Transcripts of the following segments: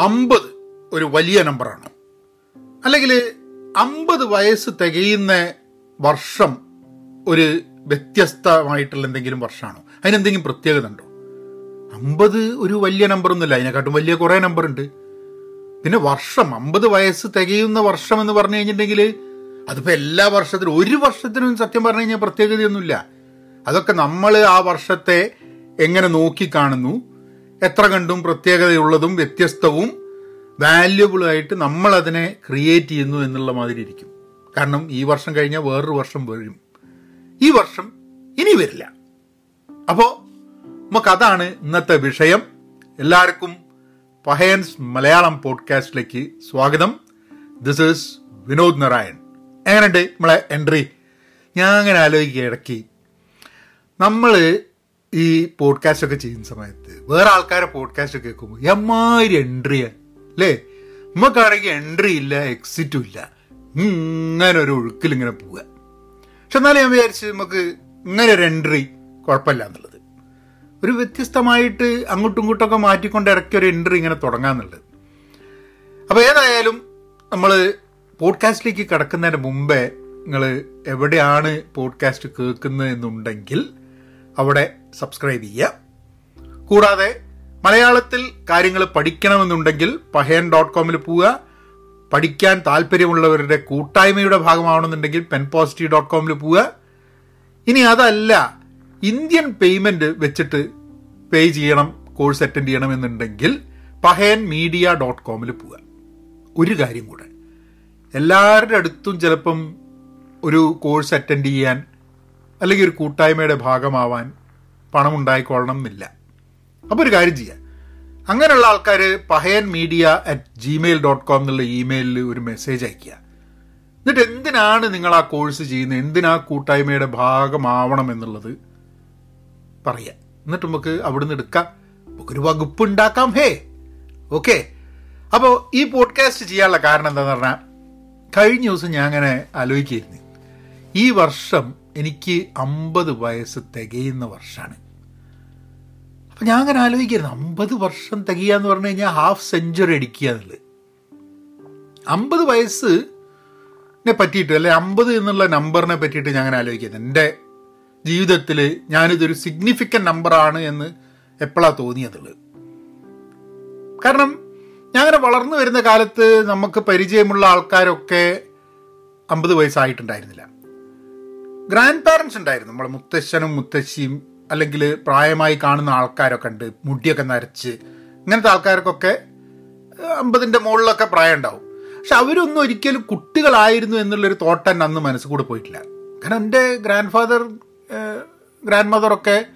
അമ്പത് ഒരു വലിയ നമ്പറാണ്. അല്ലെങ്കിൽ അമ്പത് വയസ്സ് തികയുന്ന വർഷം ഒരു വ്യത്യസ്തമായിട്ടുള്ള എന്തെങ്കിലും വർഷമാണോ? അതിനെന്തെങ്കിലും പ്രത്യേകത ഉണ്ടോ? അമ്പത് ഒരു വലിയ നമ്പറൊന്നുമില്ല. അതിനെക്കാട്ടും വലിയ കുറേ നമ്പറുണ്ട്. പിന്നെ വർഷം അമ്പത് വയസ്സ് തികയുന്ന വർഷം എന്ന് പറഞ്ഞു കഴിഞ്ഞിട്ടുണ്ടെങ്കിൽ അതിപ്പോൾ എല്ലാ വർഷത്തിലും ഒരു വർഷത്തിനും സത്യം പറഞ്ഞു കഴിഞ്ഞാൽ പ്രത്യേകതയൊന്നുമില്ല. അതൊക്കെ നമ്മൾ ആ വർഷത്തെ എങ്ങനെ നോക്കിക്കാണുന്നു എത്ര കണ്ടും പ്രത്യേകതയുള്ളതും വ്യത്യസ്തവും വാല്യുബിളായിട്ട് നമ്മൾ അതിനെ ക്രിയേറ്റ് ചെയ്യുന്നു എന്നുള്ള മാതിരി ഇരിക്കും. കാരണം ഈ വർഷം കഴിഞ്ഞാൽ വേറൊരു വർഷം വരും. ഈ വർഷം ഇനി വരില്ല. അപ്പോൾ നമുക്ക് അതാണ് ഇന്നത്തെ വിഷയം. എല്ലാവർക്കും പഹയൻസ് മലയാളം പോഡ്കാസ്റ്റിലേക്ക് സ്വാഗതം. This is Vinod Narayan. എങ്ങനെയുണ്ട് നമ്മളെ എൻട്രി? ഞാൻ അങ്ങനെ ആലോചിക്കുക ഇടയ്ക്ക്. നമ്മൾ ഈ പോഡ്കാസ്റ്റ് ഒക്കെ ചെയ്യുന്ന സമയത്ത് വേറെ ആൾക്കാരെ പോഡ്കാസ്റ്റ് കേൾക്കുമ്പോൾ എമ്മാതിരി എൻട്രിയാ അല്ലേ? നമുക്കാണെങ്കിൽ എൻട്രി ഇല്ല എക്സിറ്റും ഇല്ല. ഇങ്ങനെ ഒരു ഒഴുക്കിൽ ഇങ്ങനെ പോവുക. പക്ഷെ എന്നാലും ഞാൻ വിചാരിച്ച് നമുക്ക് ഇങ്ങനെ ഒരു എൻട്രി കുഴപ്പമില്ല എന്നുള്ളത്. ഒരു വ്യത്യസ്തമായിട്ട് അങ്ങോട്ടും ഇങ്ങോട്ടൊക്കെ മാറ്റിക്കൊണ്ട് ഇടയ്ക്ക് ഒരു എൻട്രി ഇങ്ങനെ തുടങ്ങാന്നുള്ളത് അപ്പോൾ ഏതായാലും നമ്മൾ പോഡ്കാസ്റ്റിലേക്ക് കിടക്കുന്നതിന് മുമ്പേ നിങ്ങൾ എവിടെയാണ് പോഡ്കാസ്റ്റ് കേൾക്കുന്നത് എന്നുണ്ടെങ്കിൽ അവിടെ സബ്സ്ക്രൈബ് ചെയ്യുക. കൂടാതെ മലയാളത്തിൽ കാര്യങ്ങൾ പഠിക്കണമെന്നുണ്ടെങ്കിൽ പഹേൻ ഡോട്ട് കോമിൽ പോവുക. പഠിക്കാൻ താല്പര്യമുള്ളവരുടെ കൂട്ടായ്മയുടെ ഭാഗമാവണമെന്നുണ്ടെങ്കിൽ പെൻ പോസിറ്റീവ് ഡോട്ട് കോമിൽ പോവുക. ഇനി അതല്ല ഇന്ത്യൻ പേയ്മെന്റ് വെച്ചിട്ട് പേ ചെയ്യണം കോഴ്സ് അറ്റൻഡ് ചെയ്യണം എന്നുണ്ടെങ്കിൽ പഹയൻ മീഡിയ ഡോട്ട് കോമിൽ പോവുക. ഒരു കാര്യം കൂടെ. എല്ലാവരുടെ അടുത്തും ചിലപ്പം ഒരു കോഴ്സ് അറ്റൻഡ് ചെയ്യാൻ അല്ലെങ്കിൽ ഒരു കൂട്ടായ്മയുടെ ഭാഗമാവാൻ പണം ഉണ്ടായിക്കൊള്ളണം എന്നില്ല അപ്പോൾ ഒരു കാര്യം ചെയ്യാം. അങ്ങനെയുള്ള ആൾക്കാർ Pahayan media at Gmail dot com എന്നുള്ള ഇമെയിലിൽ ഒരു മെസ്സേജ് അയക്കുക എന്നിട്ട് എന്തിനാണ് നിങ്ങൾ ആ കോഴ്സ് ചെയ്യുന്നത്? എന്തിനാ കൂട്ടായ്മയുടെ ഭാഗമാവണം എന്നുള്ളത് പറയുക. എന്നിട്ട് നമുക്ക് അവിടുന്ന് എടുക്കാം. നമുക്കൊരു വകുപ്പ് ഉണ്ടാക്കാം. Hey okay. അപ്പോൾ ഈ പോഡ്കാസ്റ്റ് ചെയ്യാനുള്ള കാരണം എന്താണെന്ന് പറഞ്ഞാൽ കഴിഞ്ഞ ദിവസം ഞാൻ അങ്ങനെ ആലോചിക്കുകയായിരുന്നു. ഈ വർഷം എനിക്ക് അമ്പത് വയസ്സ് തികയുന്ന വർഷമാണ്. അപ്പം ഞാൻ അങ്ങനെ ആലോചിക്കരുത്. അമ്പത് വർഷം തികയുക എന്ന് പറഞ്ഞു കഴിഞ്ഞാൽ ഹാഫ് സെഞ്ചുറി അടിക്കുക എന്നുള്ളത്. അമ്പത് വയസ്സിനെ പറ്റിയിട്ട് അല്ലെ അമ്പത് എന്നുള്ള നമ്പറിനെ പറ്റിയിട്ട് ഞാൻ അങ്ങനെ ആലോചിക്കുന്നത് എന്റെ ജീവിതത്തിൽ ഞാനിതൊരു സിഗ്നിഫിക്കന്റ് നമ്പറാണ് എന്ന് എപ്പോഴാണ് തോന്നിയതുള്ളത്. കാരണം ഞാൻ അങ്ങനെ വളർന്നു വരുന്ന കാലത്ത് നമുക്ക് പരിചയമുള്ള ആൾക്കാരൊക്കെ അമ്പത് വയസ്സായിട്ടുണ്ടായിരുന്നില്ല. ഗ്രാൻഡ് പാരൻസ് ഉണ്ടായിരുന്നു. നമ്മളെ മുത്തശ്ശനും മുത്തശ്ശിയും അല്ലെങ്കിൽ പ്രായമായി കാണുന്ന ആൾക്കാരൊക്കെ ഉണ്ട്. മുടിയൊക്കെ നരച്ച്. ഇങ്ങനത്തെ ആൾക്കാർക്കൊക്കെ അമ്പതിന്റെ മുകളിലൊക്കെ പ്രായം ഉണ്ടാവും പക്ഷെ അവരൊന്നും ഒരിക്കലും കുട്ടികളായിരുന്നു എന്നുള്ളൊരു തോട്ട് തന്നെ അന്ന് മനസ്സിൽ കൂടെ പോയിട്ടില്ല. കാരണം എന്റെ ഗ്രാൻഡ് ഫാദർ ഗ്രാൻഡ് മദറൊക്കെ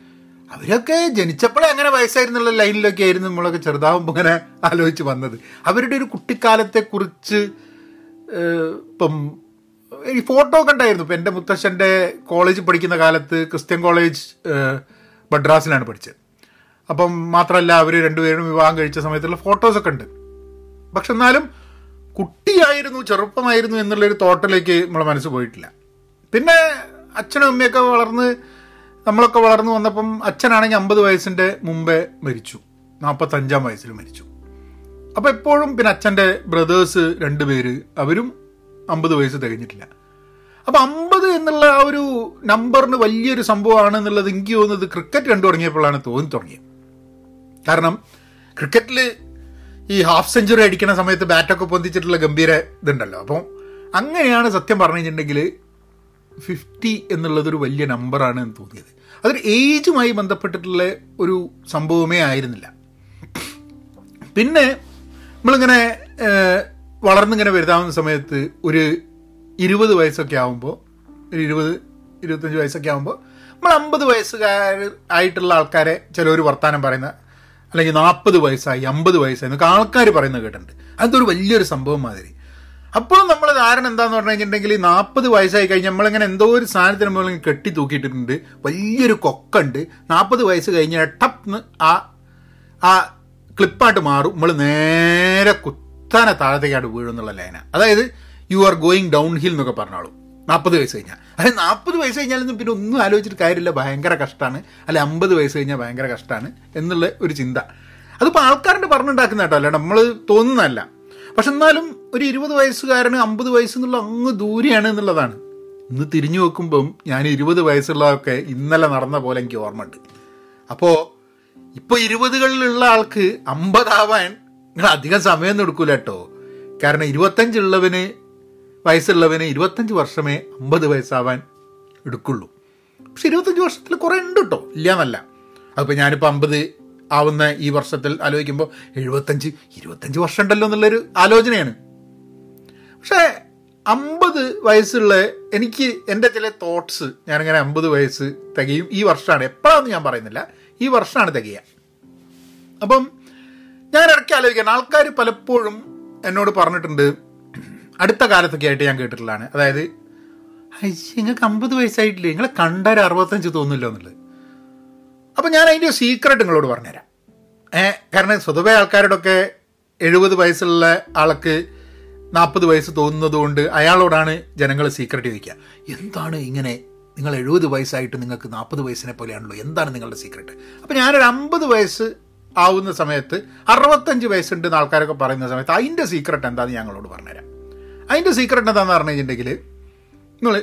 അവരൊക്കെ ജനിച്ചപ്പോഴേ അങ്ങനെ വയസ്സായിരുന്നുള്ള ലൈനിലൊക്കെ ആയിരുന്നു നമ്മളൊക്കെ ചെറുതാവുമ്പോൾ ഇങ്ങനെ ആലോചിച്ച് വന്നത്. അവരുടെ ഒരു കുട്ടിക്കാലത്തെക്കുറിച്ച് ഇപ്പം ഈ ഫോട്ടോ കണ്ടായിരുന്നു. ഇപ്പം എന്റെ മുത്തശ്ശന്റെ കോളേജ് പഠിക്കുന്ന കാലത്ത് ക്രിസ്ത്യൻ കോളേജ് മദ്രാസിലാണ് പഠിച്ചത്. അപ്പം മാത്രമല്ല അവർ രണ്ടുപേരും വിവാഹം കഴിച്ച സമയത്തുള്ള ഫോട്ടോസൊക്കെ ഉണ്ട്. പക്ഷെ എന്നാലും കുട്ടിയായിരുന്നു ചെറുപ്പമായിരുന്നു എന്നുള്ളൊരു തോട്ടിലേക്ക് നമ്മളെ മനസ്സ് പോയിട്ടില്ല. പിന്നെ അച്ഛനും അമ്മയൊക്കെ വളർന്ന് നമ്മളൊക്കെ വളർന്നു വന്നപ്പം അച്ഛനാണെങ്കിൽ അമ്പത് വയസ്സിന്റെ മുമ്പേ മരിച്ചു. നാൽപ്പത്തഞ്ചാം വയസ്സിൽ മരിച്ചു. അപ്പോൾ എപ്പോഴും പിന്നെ അച്ഛന്റെ ബ്രദേഴ്സ് രണ്ടുപേര് അവരും അമ്പത് വയസ്സ് തികഞ്ഞിട്ടില്ല. അപ്പം അമ്പത് എന്നുള്ള ആ ഒരു നമ്പറിന് വലിയൊരു സംഭവമാണ് എന്നുള്ളത് എനിക്ക് തോന്നുന്നത് ക്രിക്കറ്റ് കണ്ടു തുടങ്ങിയപ്പോഴാണ് തോന്നി തുടങ്ങിയത്. കാരണം ക്രിക്കറ്റിൽ ഈ ഹാഫ് സെഞ്ചുറി അടിക്കുന്ന സമയത്ത് ബാറ്റൊക്കെ പൊന്തിച്ചിട്ടുള്ള ഗംഭീര ഇതുണ്ടല്ലോ. അപ്പോൾ അങ്ങനെയാണ് സത്യം പറഞ്ഞു കഴിഞ്ഞിട്ടുണ്ടെങ്കിൽ ഫിഫ്റ്റി എന്നുള്ളതൊരു വലിയ നമ്പറാണ് എന്ന് തോന്നിയത്. അതൊരു ഏജുമായി ബന്ധപ്പെട്ടിട്ടുള്ള ഒരു സംഭവമേ ആയിരുന്നില്ല. പിന്നെ നമ്മളിങ്ങനെ വളർന്നിങ്ങനെ വരുതാവുന്ന സമയത്ത് ഒരു ഇരുപത് വയസ്സൊക്കെ ആകുമ്പോൾ ഒരു ഇരുപത് ഇരുപത്തഞ്ച് വയസ്സൊക്കെ ആകുമ്പോൾ നമ്മൾ അമ്പത് വയസ്സുകാർ ആയിട്ടുള്ള ആൾക്കാരെ ചിലവർ വർത്തമാനം പറയുന്ന അല്ലെങ്കിൽ നാൽപ്പത് വയസ്സായി അമ്പത് വയസ്സായി എന്നൊക്കെ ആൾക്കാർ പറയുന്നത് കേട്ടിട്ടുണ്ട്. അതൊരു വലിയൊരു സംഭവം മാതിരി. അപ്പോഴും നമ്മൾ ധാരണ എന്താന്ന് പറഞ്ഞു കഴിഞ്ഞിട്ടുണ്ടെങ്കിൽ നാൽപ്പത് വയസ്സായി കഴിഞ്ഞാൽ നമ്മളിങ്ങനെ എന്തോ ഒരു സാധനത്തിന് നമ്മളിങ്ങനെ കെട്ടി തൂക്കിയിട്ടിട്ടുണ്ട്. വലിയൊരു കൊക്കുണ്ട്. നാൽപ്പത് വയസ്സ് കഴിഞ്ഞാൽ ടപ്പ് ആ ആ ക്ലിപ്പായിട്ട് മാറും. നമ്മൾ നേരെ കുത്താനെ താഴത്തേക്കാണ് വീഴുന്നുള്ള ലൈന അതായത് you are going down hill എന്നൊക്കെ പറഞ്ഞോളൂ. നാൽപ്പത് വയസ്സ് കഴിഞ്ഞാൽ അതായത് നാൽപ്പത് വയസ്സ് കഴിഞ്ഞാലൊന്നും പിന്നെ ഒന്നും ആലോചിച്ചിട്ട് കാര്യമില്ല. ഭയങ്കര കഷ്ടമാണ് അല്ലെ അമ്പത് വയസ്സ് കഴിഞ്ഞാൽ ഭയങ്കര കഷ്ടമാണ് എന്നുള്ള ഒരു ചിന്ത. അതിപ്പോൾ ആൾക്കാരുടെ പറഞ്ഞുണ്ടാക്കുന്ന കേട്ടോ. അല്ല നമ്മൾ തോന്നുന്നതല്ല. പക്ഷെ എന്നാലും ഒരു ഇരുപത് വയസ്സുകാരന് അമ്പത് വയസ്സെന്നുള്ള അങ്ങ് ദൂരെയാണ് എന്നുള്ളതാണ്. ഇന്ന് തിരിഞ്ഞു നോക്കുമ്പം ഞാൻ ഇരുപത് വയസ്സുള്ളതൊക്കെ ഇന്നലെ നടന്ന പോലെ എനിക്ക് ഓർമ്മയുണ്ട്. അപ്പോൾ ഇപ്പോൾ ഇരുപതുകളിലുള്ള ആൾക്ക് അമ്പതാവാൻ നിങ്ങൾ അധികം സമയമൊന്നും എടുക്കൂല കേട്ടോ. കാരണം ഇരുപത്തഞ്ചുള്ളവന് വയസ്സുള്ളവന് ഇരുപത്തഞ്ച് വർഷമേ അമ്പത് വയസ്സാവാൻ എടുക്കുള്ളൂ. പക്ഷെ ഇരുപത്തഞ്ച് വർഷത്തിൽ കുറേ ഉണ്ട് കേട്ടോ. ഇല്ല എന്നല്ല അതിപ്പോൾ ഞാനിപ്പോൾ അമ്പത് ആവുന്ന ഈ വർഷത്തിൽ ആലോചിക്കുമ്പോൾ എഴുപത്തഞ്ച് ഇരുപത്തഞ്ച് വർഷം ഉണ്ടല്ലോ എന്നുള്ളൊരു ആലോചനയാണ്. പക്ഷേ അമ്പത് വയസ്സുള്ള എനിക്ക് എന്റെ ചില തോട്ട്സ് ഞാനിങ്ങനെ അമ്പത് വയസ്സ് തികയും ഈ വർഷമാണ്. എപ്പോഴാണെന്ന് ഞാൻ പറയുന്നില്ല. ഈ വർഷമാണ് തികയുക. അപ്പം ഞാൻ ഇടയ്ക്ക് ആലോചിക്കാൻ ആൾക്കാർ പലപ്പോഴും എന്നോട് പറഞ്ഞിട്ടുണ്ട്. അടുത്ത കാലത്തൊക്കെ ആയിട്ട് ഞാൻ കേട്ടിട്ടുള്ളതാണ്. അതായത് നിങ്ങൾക്ക് അമ്പത് വയസ്സായിട്ടില്ലേ? നിങ്ങളെ കണ്ടാൽ അറുപത്തഞ്ച് തോന്നില്ല എന്നുള്ളത്. അപ്പം ഞാൻ അതിന്റെ സീക്രട്ട് നിങ്ങളോട് പറഞ്ഞുതരാം. ഏ കാരണം സ്വതവേ ആൾക്കാരോടൊക്കെ എഴുപത് വയസ്സുള്ള ആൾക്ക് നാൽപ്പത് വയസ്സ് തോന്നുന്നത് കൊണ്ട് അയാളോടാണ് ജനങ്ങൾ സീക്രട്ട് ചോദിക്കുക. എന്താണ് ഇങ്ങനെ? നിങ്ങൾ എഴുപത് വയസ്സായിട്ട് നിങ്ങൾക്ക് നാൽപ്പത് വയസ്സിനെ പോലെയാണല്ലോ. എന്താണ് നിങ്ങളുടെ സീക്രട്ട് അപ്പം ഞാനൊരു അമ്പത് വയസ്സ് ആവുന്ന സമയത്ത് അറുപത്തഞ്ച് വയസ്സുണ്ട് എന്ന് ആൾക്കാരൊക്കെ പറയുന്ന സമയത്ത് അതിന്റെ സീക്രട്ട് എന്താണെന്ന് ഞങ്ങളോട് പറഞ്ഞുതരാം. അതിന്റെ സീക്രട്ട് എന്താണെന്ന് പറഞ്ഞു കഴിഞ്ഞിട്ടുണ്ടെങ്കിൽ നിങ്ങൾ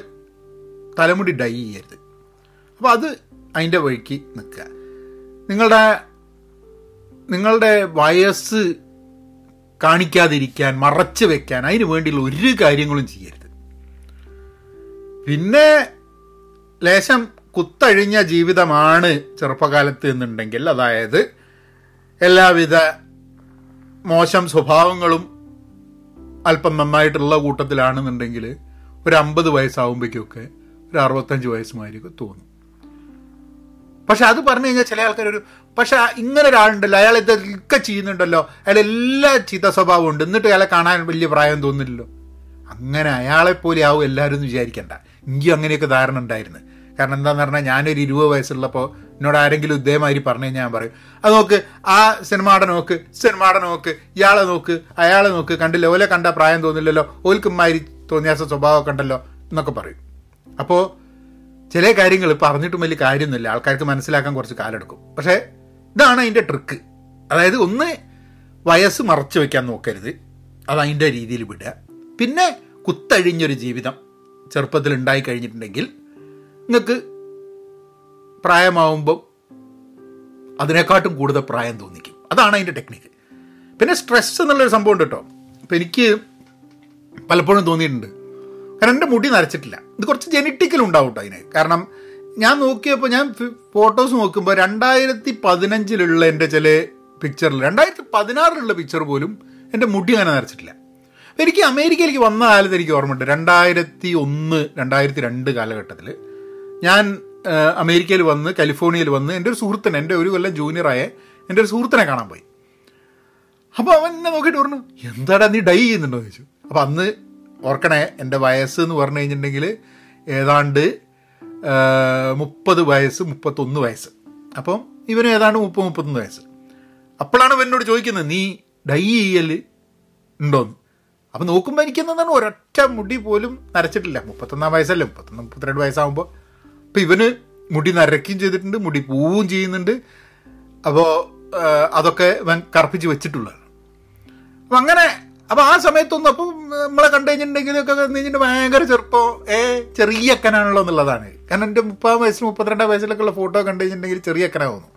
തലമുടി ഡൈ ചെയ്യരുത്. അപ്പോൾ അത് അതിന്റെ വഴിക്ക് നിൽക്കുക. നിങ്ങളുടെ നിങ്ങളുടെ വയസ്സ് കാണിക്കാതിരിക്കാൻ മറച്ചു വെക്കാൻ അതിന് വേണ്ടിയുള്ള ഒരു കാര്യങ്ങളും ചെയ്യരുത്. പിന്നെ ലേശം കുത്തഴിഞ്ഞ ജീവിതമാണ് ചെറുപ്പകാലത്ത് എന്നുണ്ടെങ്കിൽ അതായത് എല്ലാവിധ മോശം സ്വഭാവങ്ങളും അല്പം നന്നായിട്ടുള്ള കൂട്ടത്തിലാണെന്നുണ്ടെങ്കിൽ ഒരു അമ്പത് വയസ്സാവുമ്പോഴേക്കൊക്കെ ഒരു അറുപത്തഞ്ച് വയസ്സുമായിരിക്കും തോന്നും. പക്ഷെ അത് പറഞ്ഞു കഴിഞ്ഞാൽ ചില ആൾക്കാർ ഒരു പക്ഷെ ഇങ്ങനെ ഒരാളുണ്ടല്ലോ അയാൾ ഇതൊക്കെ ചെയ്യുന്നുണ്ടല്ലോ അയാൾ എല്ലാ ചീത്ത സ്വഭാവം ഉണ്ട് എന്നിട്ട് അയാളെ കാണാൻ വലിയ പ്രായം തോന്നില്ലല്ലോ. അങ്ങനെ അയാളെപ്പോലെ പോലെ ആവും എല്ലാവരും വിചാരിക്കണ്ട. എനിക്കും അങ്ങനെയൊക്കെ ധാരണ ഉണ്ടായിരുന്നു. കാരണം എന്താന്ന് പറഞ്ഞാൽ ഞാനൊരു ഇരുപത് വയസ്സുള്ളപ്പോൾ എന്നോട് ആരെങ്കിലും ഇതേമാതിരി പറഞ്ഞു ഞാൻ പറയും. അത് നോക്ക് ആ സിനിമാടെ നോക്ക് സിനിമാടെ നോക്ക് ഇയാളെ നോക്ക് അയാളെ നോക്ക് കണ്ടില്ല? ഓലെ കണ്ട പ്രായം തോന്നില്ലല്ലോ ഓൽക്കുമാതിരി തോന്നിയാസ സ്വഭാവമൊക്കെ ഉണ്ടല്ലോ എന്നൊക്കെ പറയും. അപ്പോൾ ചില കാര്യങ്ങൾ പറഞ്ഞിട്ടും വലിയ കാര്യമൊന്നുമില്ല. ആൾക്കാർക്ക് മനസ്സിലാക്കാൻ കുറച്ച് കാലെടുക്കും. പക്ഷേ ഇതാണ് അതിന്റെ ട്രിക്ക് അതായത് ഒന്ന് വയസ്സ് മറച്ചു വെക്കാൻ നോക്കരുത്. അത് അതിന്റെ രീതിയിൽ വിടുക. പിന്നെ കുത്തഴിഞ്ഞൊരു ജീവിതം ചെറുപ്പത്തിൽ ഉണ്ടായി കഴിഞ്ഞിട്ടുണ്ടെങ്കിൽ നിങ്ങൾക്ക് പ്രായമാവുമ്പോൾ അതിനെക്കാട്ടും കൂടുതൽ പ്രായം തോന്നിക്കും. അതാണ് അതിന്റെ ടെക്നിക്ക് പിന്നെ സ്ട്രെസ് എന്നുള്ളൊരു സംഭവം ഉണ്ട് കേട്ടോ. അപ്പം എനിക്ക് പലപ്പോഴും തോന്നിയിട്ടുണ്ട്. കാരണം എന്റെ മുടി നരച്ചിട്ടില്ല. ഇത് കുറച്ച് ജനറ്റിക്കൽ ഉണ്ടാവും കേട്ടോ അതിന്. കാരണം ഞാൻ നോക്കിയപ്പോൾ ഞാൻ ഫോട്ടോസ് നോക്കുമ്പോൾ രണ്ടായിരത്തി പതിനഞ്ചിലുള്ള എന്റെ ചില പിക്ചറിൽ രണ്ടായിരത്തി പതിനാറിലുള്ള പിക്ചർ പോലും എന്റെ മുടി അങ്ങനെ നരച്ചിട്ടില്ല. എനിക്ക് അമേരിക്കയിലേക്ക് വന്ന കാലത്ത് എനിക്ക് ഓർമ്മയുണ്ട്. രണ്ടായിരത്തി ഒന്ന് രണ്ടായിരത്തി രണ്ട് കാലഘട്ടത്തിൽ ഞാൻ അമേരിക്കയിൽ വന്ന് കാലിഫോർണിയയിൽ വന്ന് എന്റെ ഒരു സുഹൃത്തിന് എന്റെ ഒരു കൊല്ലം ജൂനിയറായ എന്റെ ഒരു സുഹൃത്തിനെ കാണാൻ പോയി. അപ്പോൾ അവൻ എന്നെ നോക്കിയിട്ട് പറഞ്ഞു എന്താടാ നീ ഡൈ ചെയ്യുന്നുണ്ടോ? ചോദിച്ചു. അപ്പോൾ അന്ന് ഓർക്കണേ എന്റെ വയസ്സ് എന്ന് പറഞ്ഞു കഴിഞ്ഞിട്ടുണ്ടെങ്കിൽ ഏതാണ്ട് മുപ്പത് വയസ്സ് മുപ്പത്തൊന്ന് വയസ്സ്. അപ്പം ഇവന് ഏതാണ്ട് മുപ്പത് മുപ്പത്തൊന്ന് വയസ്സ്. അപ്പോഴാണ് ഇവനോട് ചോദിക്കുന്നത് നീ ഡൈ ചെയ്യൽ ഉണ്ടോന്ന്? അപ്പം നോക്കുമ്പോൾ എനിക്കെന്താണ് ഒരൊറ്റ മുടി പോലും നരച്ചിട്ടില്ല. മുപ്പത്തൊന്നാം വയസ്സല്ലേ മുപ്പത്തൊന്ന് മുപ്പത്തിരണ്ട് വയസ്സാകുമ്പോൾ അപ്പം ഇവന് മുടി നരയ്ക്കുകയും ചെയ്തിട്ടുണ്ട് മുടി പോവുകയും ചെയ്യുന്നുണ്ട്. അപ്പോൾ അതൊക്കെ ഇവൻ കറുപ്പിച്ച് വെച്ചിട്ടുള്ളതാണ്. അപ്പം അങ്ങനെ അപ്പം ആ സമയത്തൊന്നും അപ്പം നമ്മളെ കണ്ടു കഴിഞ്ഞിട്ടുണ്ടെങ്കിലൊക്കെ കഴിഞ്ഞിട്ട് ഭയങ്കര ചെറുപ്പം ഏ ചെറിയ അക്കനാണല്ലോ എന്നുള്ളതാണ്. കാരണം എന്റെ മുപ്പതാം വയസ്സിൽ മുപ്പത്തിരണ്ടാം വയസ്സിലൊക്കെ ഉള്ള ഫോട്ടോ കണ്ടു കഴിഞ്ഞിട്ടുണ്ടെങ്കിൽ ചെറിയ അക്കനാ തോന്നും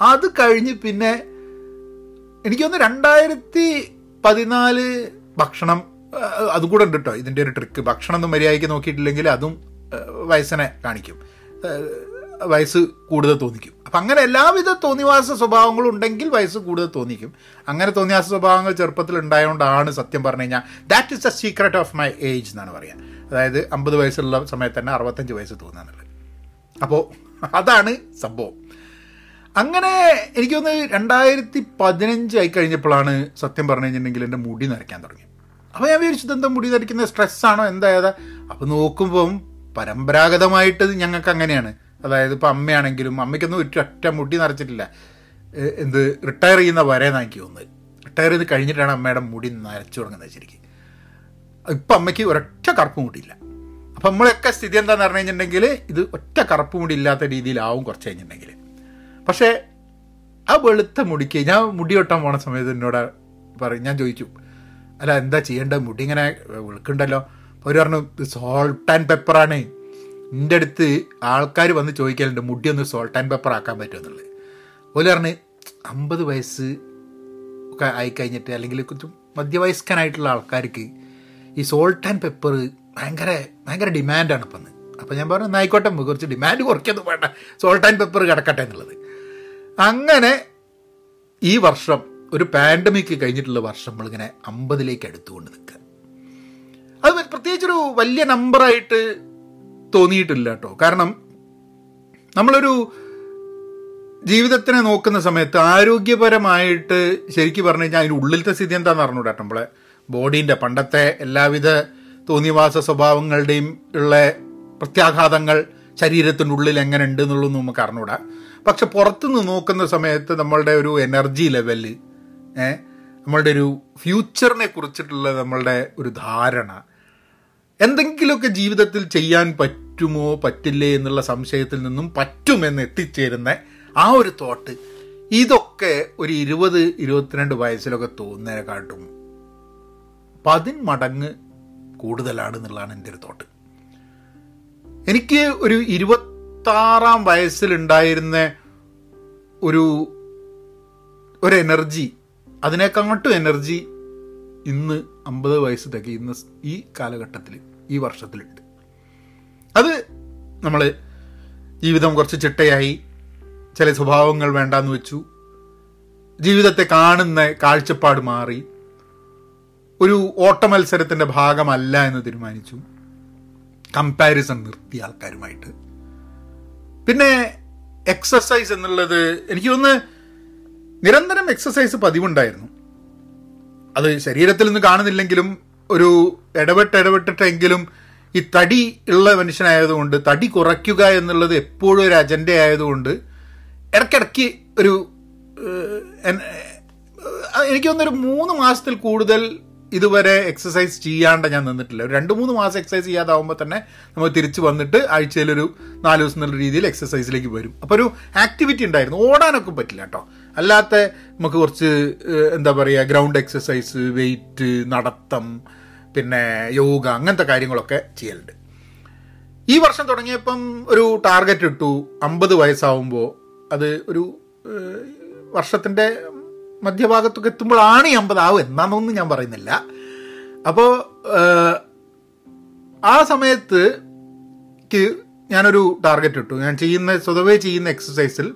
അത് കഴിഞ്ഞ് പിന്നെ എനിക്കൊന്ന് രണ്ടായിരത്തി പതിനാല് ഭക്ഷണം അതും കൂടെ ഉണ്ട് കേട്ടോ. ഇതിന്റെ ഒരു ട്രിക്ക് ഭക്ഷണം ഒന്നും മര്യാദയ്ക്ക് നോക്കിയിട്ടില്ലെങ്കിൽ അതും വയസ്സിനെ കാണിക്കും. വയസ്സ് കൂടുതൽ തോന്നിക്കും. അപ്പം അങ്ങനെ എല്ലാവിധ തോന്നിവാസ സ്വഭാവങ്ങളും ഉണ്ടെങ്കിൽ വയസ്സ് കൂടുതൽ തോന്നിക്കും. അങ്ങനെ തോന്നിവാസ സ്വഭാവങ്ങൾ ചെറുപ്പത്തിൽ ഉണ്ടായതുകൊണ്ടാണ് സത്യം പറഞ്ഞു കഴിഞ്ഞാൽ that is the secret of my age എന്നാണ് പറയുക അതായത് അമ്പത് വയസ്സുള്ള സമയത്ത് തന്നെ അറുപത്തഞ്ച് വയസ്സ് തോന്നുന്നുള്ളത് അപ്പോൾ അതാണ് സംഭവം. അങ്ങനെ എനിക്കൊന്ന് രണ്ടായിരത്തി പതിനഞ്ച് ആയി കഴിഞ്ഞപ്പോഴാണ് സത്യം പറഞ്ഞു കഴിഞ്ഞിട്ടുണ്ടെങ്കിൽ എന്റെ മുടി നരയ്ക്കാൻ തുടങ്ങി. അപ്പോൾ ഞാൻ വിചാരിച്ചത് എന്താ മുടി നരയ്ക്കുന്നത്? സ്ട്രെസ്സാണോ എന്താ അപ്പോൾ നോക്കുമ്പം പരമ്പരാഗതമായിട്ട് ഞങ്ങൾക്ക് അങ്ങനെയാണ്. അതായത് ഇപ്പം അമ്മയാണെങ്കിലും അമ്മയ്ക്കൊന്നും ഒറ്റ മുടി നിറച്ചിട്ടില്ല. എന്ത് റിട്ടയർ ചെയ്യുന്ന വരെയെന്നാണ് എനിക്ക് തോന്നുന്നത്. റിട്ടയർ ചെയ്ത് കഴിഞ്ഞിട്ടാണ് അമ്മയുടെ മുടി നരച്ചു തുടങ്ങുന്നത് ശരിക്കും. ഇപ്പം അമ്മയ്ക്ക് ഒരൊറ്റ കറുപ്പ് മുടിയില്ല. അപ്പം നമ്മളൊക്കെ സ്ഥിതി എന്താണെന്ന് പറഞ്ഞു കഴിഞ്ഞിട്ടുണ്ടെങ്കിൽ ഇത് ഒറ്റ കറുപ്പ് മുടി ഇല്ലാത്ത രീതിയിലാവും കുറച്ച് കഴിഞ്ഞിട്ടുണ്ടെങ്കിൽ പക്ഷേ ആ വെളുത്ത മുടിക്ക് ഞാൻ മുടി വെട്ടാൻ പോണ സമയത്ത് എന്നോട് പറയും ഞാൻ ചോദിച്ചു. അല്ല എന്താ ചെയ്യേണ്ടത്? മുടി ഇങ്ങനെ വെളുക്കുണ്ടല്ലോ അവർ പറഞ്ഞു സോൾട്ട് ആൻഡ് പെപ്പറാണ് എന്റെ അടുത്ത് ആൾക്കാർ വന്ന് ചോദിക്കലുണ്ട് മുടി ഒന്ന് സോൾട്ട് ആൻഡ് പെപ്പർ ആക്കാൻ പറ്റുമെന്നുള്ളത് ഓൽ പറഞ്ഞ് അമ്പത് വയസ്സ് ഒക്കെ ആയിക്കഴിഞ്ഞിട്ട് അല്ലെങ്കിൽ കുറച്ച് മധ്യവയസ്കനായിട്ടുള്ള ആൾക്കാർക്ക് ഈ സോൾട്ട് ആൻഡ് പെപ്പർ ഭയങ്കര ഭയങ്കര ഡിമാൻഡാണ് ഇപ്പം അപ്പോൾ ഞാൻ പറഞ്ഞു "എന്നാ ആയിക്കോട്ടെ നമുക്ക് കുറച്ച് ഡിമാൻഡ് കുറയ്ക്കൊന്നും വേണ്ട. സോൾട്ട് ആൻഡ് പെപ്പർ കിടക്കട്ടെ എന്നുള്ളത്. അങ്ങനെ ഈ വർഷം ഒരു പാൻഡമിക് കഴിഞ്ഞിട്ടുള്ള വർഷം നമ്മളിങ്ങനെ അമ്പതിലേക്ക് അടുത്തുകൊണ്ട് നിൽക്കുക. അത് പ്രത്യേകിച്ചൊരു വലിയ നമ്പറായിട്ട് തോന്നിയിട്ടില്ല കേട്ടോ കാരണം നമ്മളൊരു ജീവിതത്തിനെ നോക്കുന്ന സമയത്ത് ആരോഗ്യപരമായിട്ട് ശരിക്കും പറഞ്ഞു കഴിഞ്ഞാൽ അതിന്റെ ഉള്ളിലത്തെ സ്ഥിതി എന്താണെന്ന് അറിഞ്ഞൂടാ നമ്മളെ. ബോഡീന്റെ പണ്ടത്തെ എല്ലാവിധ തോന്നിവാസ സ്വഭാവങ്ങളുടെയും ഉള്ള പ്രത്യാഘാതങ്ങൾ ശരീരത്തിനുള്ളിൽ എങ്ങനെ ഉണ്ട് എന്നുള്ളതൊന്നും നമുക്ക് അറിഞ്ഞൂടാ. പക്ഷെ പുറത്തുനിന്ന് നോക്കുന്ന സമയത്ത് നമ്മളുടെ ഒരു എനർജി ലെവൽ നമ്മളുടെ ഒരു ഫ്യൂച്ചറിനെ കുറിച്ചിട്ടുള്ള നമ്മളുടെ ഒരു ധാരണ എന്തെങ്കിലുമൊക്കെ ജീവിതത്തിൽ ചെയ്യാൻ പറ്റുമോ പറ്റില്ലേ എന്നുള്ള സംശയത്തിൽ നിന്നും പറ്റുമെന്ന് എത്തിച്ചേരുന്ന ആ ഒരു തോട്ട് ഇതൊക്കെ ഒരു ഇരുപത് ഇരുപത്തിരണ്ട് വയസ്സിലൊക്കെ തോന്നുന്നതിനെക്കാട്ടും പതിന്മടങ്ങ് കൂടുതലാണ് എന്നുള്ളതാണ് എന്റെ ഒരു തോട്ട് എനിക്ക് ഒരു ഇരുപത്താറാം വയസ്സിലുണ്ടായിരുന്ന ഒരു ഒരു എനർജി അതിനെക്കാട്ടും എനർജി ഇന്ന് അമ്പത് വയസ്സ് തികയുന്ന ഈ കാലഘട്ടത്തിൽ ഈ വർഷത്തിലുണ്ട്. അത് നമ്മൾ ജീവിതം കുറച്ച് ചിട്ടയായി ചില സ്വഭാവങ്ങൾ വേണ്ടാന്ന് വെച്ചു ജീവിതത്തെ കാണുന്ന കാഴ്ചപ്പാട് മാറി ഒരു ഓട്ട മത്സരത്തിന്റെ ഭാഗമല്ല എന്ന് തീരുമാനിച്ചു. കമ്പാരിസൺ നിർത്തി ആൾക്കാരുമായിട്ട്. പിന്നെ എക്സസൈസ് എന്നുള്ളത് എനിക്ക് തോന്നുന്നു നിരന്തരം എക്സസൈസ് പതിവുണ്ടായിരുന്നു. അത് ശരീരത്തിൽ നിന്ന് കാണുന്നില്ലെങ്കിലും ഒരു ഇടപെട്ട് ഇടപെട്ടിട്ടെങ്കിലും ഈ തടി ഉള്ള മനുഷ്യനായതുകൊണ്ട് തടി കുറയ്ക്കുക എന്നുള്ളത് എപ്പോഴും ഒരു അജണ്ട ആയതുകൊണ്ട് ഇടയ്ക്കിടയ്ക്ക് ഒരു എനിക്ക് തോന്നുന്നൊരു മൂന്ന് മാസത്തിൽ കൂടുതൽ ഇതുവരെ എക്സസൈസ് ചെയ്യാണ്ട് ഞാൻ നിന്നിട്ടില്ല. ഒരു രണ്ട് മൂന്ന് മാസം എക്സസൈസ് ചെയ്യാതാവുമ്പോൾ തന്നെ നമ്മൾ തിരിച്ച് വന്നിട്ട് ആഴ്ചയിലൊരു നാല് ദിവസം എന്നുള്ള രീതിയിൽ എക്സസൈസിലേക്ക് വരും. അപ്പോൾ ഒരു ആക്ടിവിറ്റി ഉണ്ടായിരുന്നു. ഓടാനൊക്കെ പറ്റില്ല കേട്ടോ. അല്ലാത്ത നമുക്ക് കുറച്ച് എന്താ പറയുക ഗ്രൗണ്ട് എക്സസൈസ് വെയിറ്റ് നടത്തം പിന്നെ യോഗ അങ്ങനത്തെ കാര്യങ്ങളൊക്കെ ചെയ്യലുണ്ട്. ഈ വർഷം തുടങ്ങിയപ്പം ഒരു ടാർഗറ്റ് ഇട്ടു. അമ്പത് വയസ്സാവുമ്പോൾ അത് ഒരു വർഷത്തിന്റെ മധ്യഭാഗത്തൊക്കെ എത്തുമ്പോഴാണ് ഈ അമ്പതാവും എന്നാണെന്നൊന്നും ഞാൻ പറയുന്നില്ല. അപ്പോൾ ആ സമയത്ത് ഞാനൊരു ടാർഗറ്റ് ഇട്ടു. ഞാൻ ചെയ്യുന്ന സ്വതവേ ചെയ്യുന്ന എക്സസൈസിൽ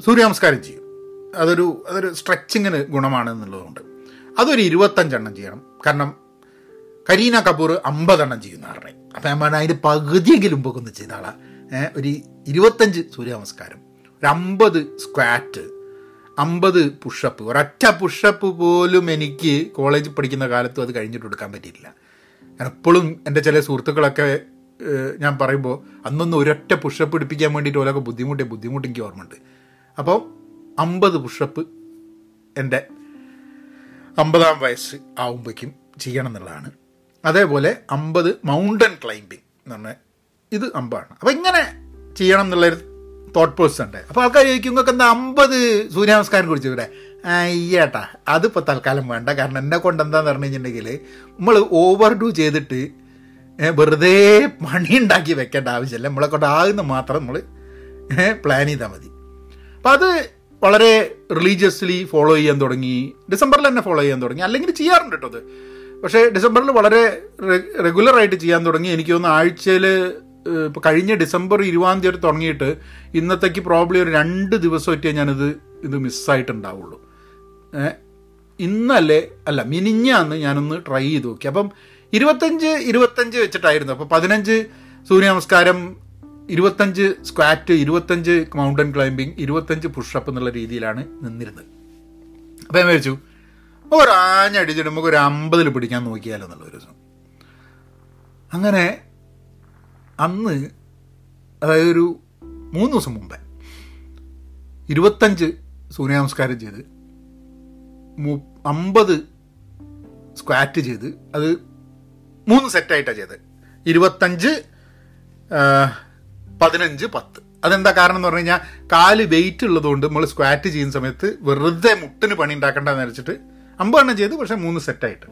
സൂര്യനമസ്കാരം ചെയ്യും. അതൊരു അതൊരു സ്ട്രെച്ചിങ്ങിന് ഗുണമാണ് എന്നുള്ളതുകൊണ്ട് അതൊരു ഇരുപത്തഞ്ചെണ്ണം ചെയ്യണം. കാരണം കരീന കപൂർ അമ്പതെണ്ണം ചെയ്യുന്ന ആറിനെ അപ്പം ഞാൻ പറഞ്ഞാൽ അതിന്റെ പകുതിയെങ്കിലും ഒന്ന് ചെയ്താളാ ഏഹ് ഒരു ഇരുപത്തഞ്ച് സൂര്യനമസ്കാരം ഒരു അമ്പത് സ്ക്വാറ്റ് അമ്പത് പുഷപ്പ് ഒരൊറ്റ പുഷപ്പ് പോലും എനിക്ക് കോളേജിൽ പഠിക്കുന്ന കാലത്തും അത് കഴിഞ്ഞിട്ട് എടുക്കാൻ പറ്റിയില്ല ഞാൻ എപ്പോഴും എന്റെ ചില സുഹൃത്തുക്കളൊക്കെ ഞാൻ പറയുമ്പോൾ അന്നൊന്നും ഒരൊറ്റ പുഷപ്പ് പിടിപ്പിക്കാൻ വേണ്ടിയിട്ട് ഓരോ ബുദ്ധിമുട്ടി ബുദ്ധിമുട്ട് എനിക്ക് ഓർമ്മയുണ്ട്. അപ്പോൾ അമ്പത് പുഷപ്പ് എന്റെ അമ്പതാം വയസ്സ് ആവുമ്പോഴേക്കും ചെയ്യണം എന്നുള്ളതാണ്. അതേപോലെ അമ്പത് മൗണ്ടൻ ക്ലൈമ്പിങ് എന്ന് പറഞ്ഞാൽ ഇത് അമ്പാണ്. അപ്പോൾ ഇങ്ങനെ ചെയ്യണം എന്നുള്ളൊരു തോട്ട് പ്രോസസ് ഉണ്ട്. അപ്പോൾ ആൾക്കാർ ചോദിക്കും നിങ്ങൾക്ക് എന്താ അമ്പത് സൂര്യനമസ്കാരം കുറിച്ച് ഇവിടെ? അയ്യേട്ടാ അതിപ്പോൾ തൽക്കാലം വേണ്ട. കാരണം എന്നെ കൊണ്ട് എന്താന്ന് പറഞ്ഞു കഴിഞ്ഞിട്ടുണ്ടെങ്കിൽ നമ്മൾ ഓവർ ഡു ചെയ്തിട്ട് വെറുതെ പണി ഉണ്ടാക്കി വെക്കേണ്ട ആവശ്യമില്ല. നമ്മളെ കൊണ്ട് ആകുന്ന മാത്രം നമ്മൾ പ്ലാൻ ചെയ്താൽ മതി. അപ്പം അത് വളരെ റിലീജിയസ്ലി ഫോളോ ചെയ്യാൻ തുടങ്ങി. ഡിസംബറിൽ തന്നെ ഫോളോ ചെയ്യാൻ തുടങ്ങി. അല്ലെങ്കിൽ ചെയ്യാറുണ്ട് കേട്ടോ അത്. പക്ഷേ ഡിസംബറിൽ വളരെ റെഗുലറായിട്ട് ചെയ്യാൻ തുടങ്ങി. എനിക്ക് തോന്നുന്നു ആഴ്ചയിൽ ഇപ്പോൾ കഴിഞ്ഞ ഡിസംബർ ഇരുപതാം തീയതി തുടങ്ങിയിട്ട് ഇന്നത്തേക്ക് പ്രോബ്ലി ഒരു രണ്ട് ദിവസം ദിവസമായിട്ടേ ഞാനിത് ഇത് മിസ്സായിട്ടുണ്ടാവുള്ളൂ ഇന്നല്ലേ അല്ല മിനിഞ്ഞാന്ന് ഞാനൊന്ന് ട്രൈ ചെയ്ത് നോക്കി. അപ്പം ഇരുപത്തഞ്ച് ഇരുപത്തഞ്ച് വെച്ചിട്ടായിരുന്നു. അപ്പോൾ പതിനഞ്ച് സൂര്യ നമസ്കാരം ഇരുപത്തഞ്ച് സ്ക്വാറ്റ് ഇരുപത്തഞ്ച് മൗണ്ടൻ ക്ലൈമ്പിംഗ് ഇരുപത്തഞ്ച് പുഷപ്പ് എന്നുള്ള രീതിയിലാണ് നിന്നിരുന്നത്. അപ്പോൾ ഞാൻ വിചാരിച്ചു ഒരു ആഞ്ഞടിച്ചിട്ട് നമുക്ക് ഒരു അമ്പതിൽ പിടിക്കാൻ നോക്കിയാലോ എന്നുള്ള ഒരു ദിവസം. അങ്ങനെ അന്ന് അതായത് ഒരു മൂന്ന് ദിവസം മുമ്പേ ഇരുപത്തഞ്ച് സൂര്യനമസ്കാരം ചെയ്ത് മു അമ്പത് സ്ക്വാറ്റ് ചെയ്ത് അത് മൂന്ന് സെറ്റായിട്ടാണ് ചെയ്തത്. ഇരുപത്തഞ്ച് പതിനഞ്ച് പത്ത്. അതെന്താ കാരണം എന്ന് പറഞ്ഞു കഴിഞ്ഞാൽ കാൽ വെയിറ്റ് ഉള്ളതുകൊണ്ട് നമ്മൾ സ്ക്വാറ്റ് ചെയ്യുന്ന സമയത്ത് വെറുതെ മുട്ടിന് പണി ഉണ്ടാക്കണ്ടെന്ന് വെച്ചിട്ട് അമ്പതെണ്ണം ചെയ്തു പക്ഷേ മൂന്ന് സെറ്റായിട്ട്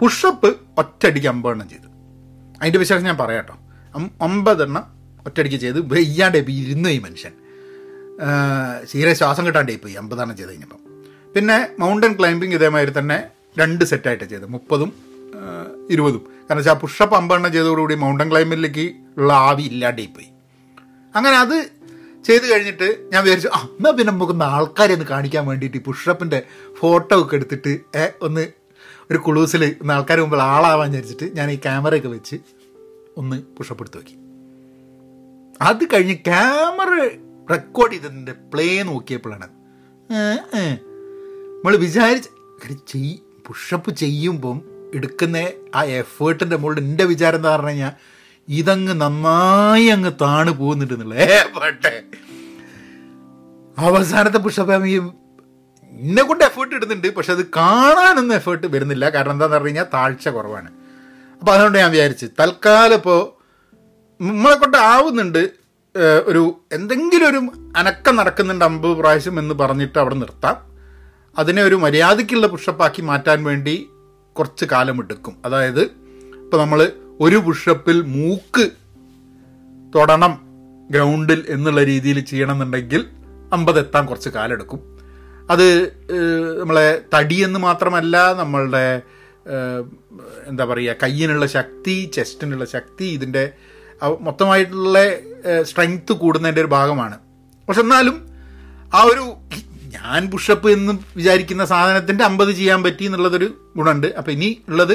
പുഷപ്പ് ഒറ്റയടിക്ക് അമ്പതെണ്ണം ചെയ്തു. അതിന്റെ വിശേഷം ഞാൻ പറയാം കേട്ടോ. ഒമ്പതെണ്ണം ഒറ്റയടിക്ക് ചെയ്ത് വെയ്യാണ്ട് ഇരുന്നു ഈ മനുഷ്യൻ. തീരെ ശ്വാസം കിട്ടാണ്ടേ പോയി അമ്പതെണ്ണം ചെയ്ത് കഴിഞ്ഞപ്പം. പിന്നെ മൗണ്ടൻ ക്ലൈമ്പിംഗ് ഇതേമാതിരി തന്നെ രണ്ട് സെറ്റായിട്ട് ചെയ്ത്. മുപ്പതും ഇരുപതും. കാരണം വെച്ചാൽ പുഷപ്പ് അമ്പെണ്ണം ചെയ്തതോടുകൂടി മൗണ്ടൻ ക്ലൈമ്പിലേക്ക് ഉള്ള ആവി ഇല്ലാണ്ടേ പോയി അങ്ങനെ അത് ചെയ്ത് കഴിഞ്ഞിട്ട് ഞാൻ വിചാരിച്ചു ആ എന്നാൽ പിന്നെ നമുക്ക് ആൾക്കാരെ ഒന്ന് കാണിക്കാൻ വേണ്ടിയിട്ട് ഈ പുഷപ്പിന്റെ ഫോട്ടോ ഒക്കെ എടുത്തിട്ട് ഒന്ന് ഒരു കുളൂസിൽ ഒന്ന് ആൾക്കാർ മുമ്പിൽ ആളാവാൻ വിചാരിച്ചിട്ട് ഞാൻ ഈ ക്യാമറയൊക്കെ വെച്ച് ഒന്ന് പുഷപ്പ് എടുത്ത് നോക്കി. അത് കഴിഞ്ഞ് ക്യാമറ റെക്കോർഡ് ചെയ്തതിന്റെ പ്ലേ നോക്കിയപ്പോഴാണ് നമ്മൾ വിചാരിച്ച് പുഷപ്പ് ചെയ്യുമ്പം എടുക്കുന്ന ആ എഫേർട്ടിന്റെ മുകളിൽ എന്റെ വിചാരം എന്താ പറഞ്ഞു കഴിഞ്ഞാൽ ഇതങ്ങ് നന്നായി അങ്ങ് താണു പോകുന്നുണ്ട് എന്നുള്ളത് ഏ അവസാനത്തെ പുഷപ്പ് എന്നെ കൊണ്ട് എഫേർട്ട് ഇടുന്നുണ്ട് പക്ഷെ അത് കാണാനൊന്നും എഫേർട്ട് വരുന്നില്ല. കാരണം എന്താണെന്ന് പറഞ്ഞു കഴിഞ്ഞാൽ താഴ്ച കുറവാണ്. അപ്പോൾ അതുകൊണ്ട് ഞാൻ വിചാരിച്ച് തൽക്കാലം ഇപ്പോൾ നമ്മളെ കൊണ്ട് ആവുന്നുണ്ട് ഒരു എന്തെങ്കിലും ഒരു അനക്കം നടക്കുന്നുണ്ട് അമ്പത് പ്രാവശ്യം എന്ന് പറഞ്ഞിട്ട് അവിടെ നിർത്താം. അതിനെ ഒരു മര്യാദയ്ക്കുള്ള പുഷപ്പാക്കി മാറ്റാൻ വേണ്ടി കുറച്ച് കാലം എടുക്കും. അതായത് ഇപ്പോൾ നമ്മൾ ഒരു പുഷപ്പിൽ മൂക്ക് തൊടണം ഗ്രൗണ്ടിൽ എന്നുള്ള രീതിയിൽ ചെയ്യണമെന്നുണ്ടെങ്കിൽ അമ്പത് എത്താൻ കുറച്ച് കാലം എടുക്കും. അത് നമ്മളെ തടിയെന്ന് മാത്രമല്ല നമ്മളുടെ എന്താ പറയുക കയ്യിനുള്ള ശക്തി ചെസ്റ്റിനുള്ള ശക്തി ഇതിന്റെ മൊത്തമായിട്ടുള്ള സ്ട്രെങ്ത്ത് കൂടുന്നതിന്റെ ഒരു ഭാഗമാണ്. പക്ഷെ എന്നാലും ആ ഒരു ഞാൻ പുഷപ്പ് എന്ന് വിചാരിക്കുന്ന സാധനത്തിന്റെ അമ്പത് ചെയ്യാൻ പറ്റി എന്നുള്ളതൊരു ഗുണമുണ്ട്. അപ്പോൾ ഇനി ഉള്ളത്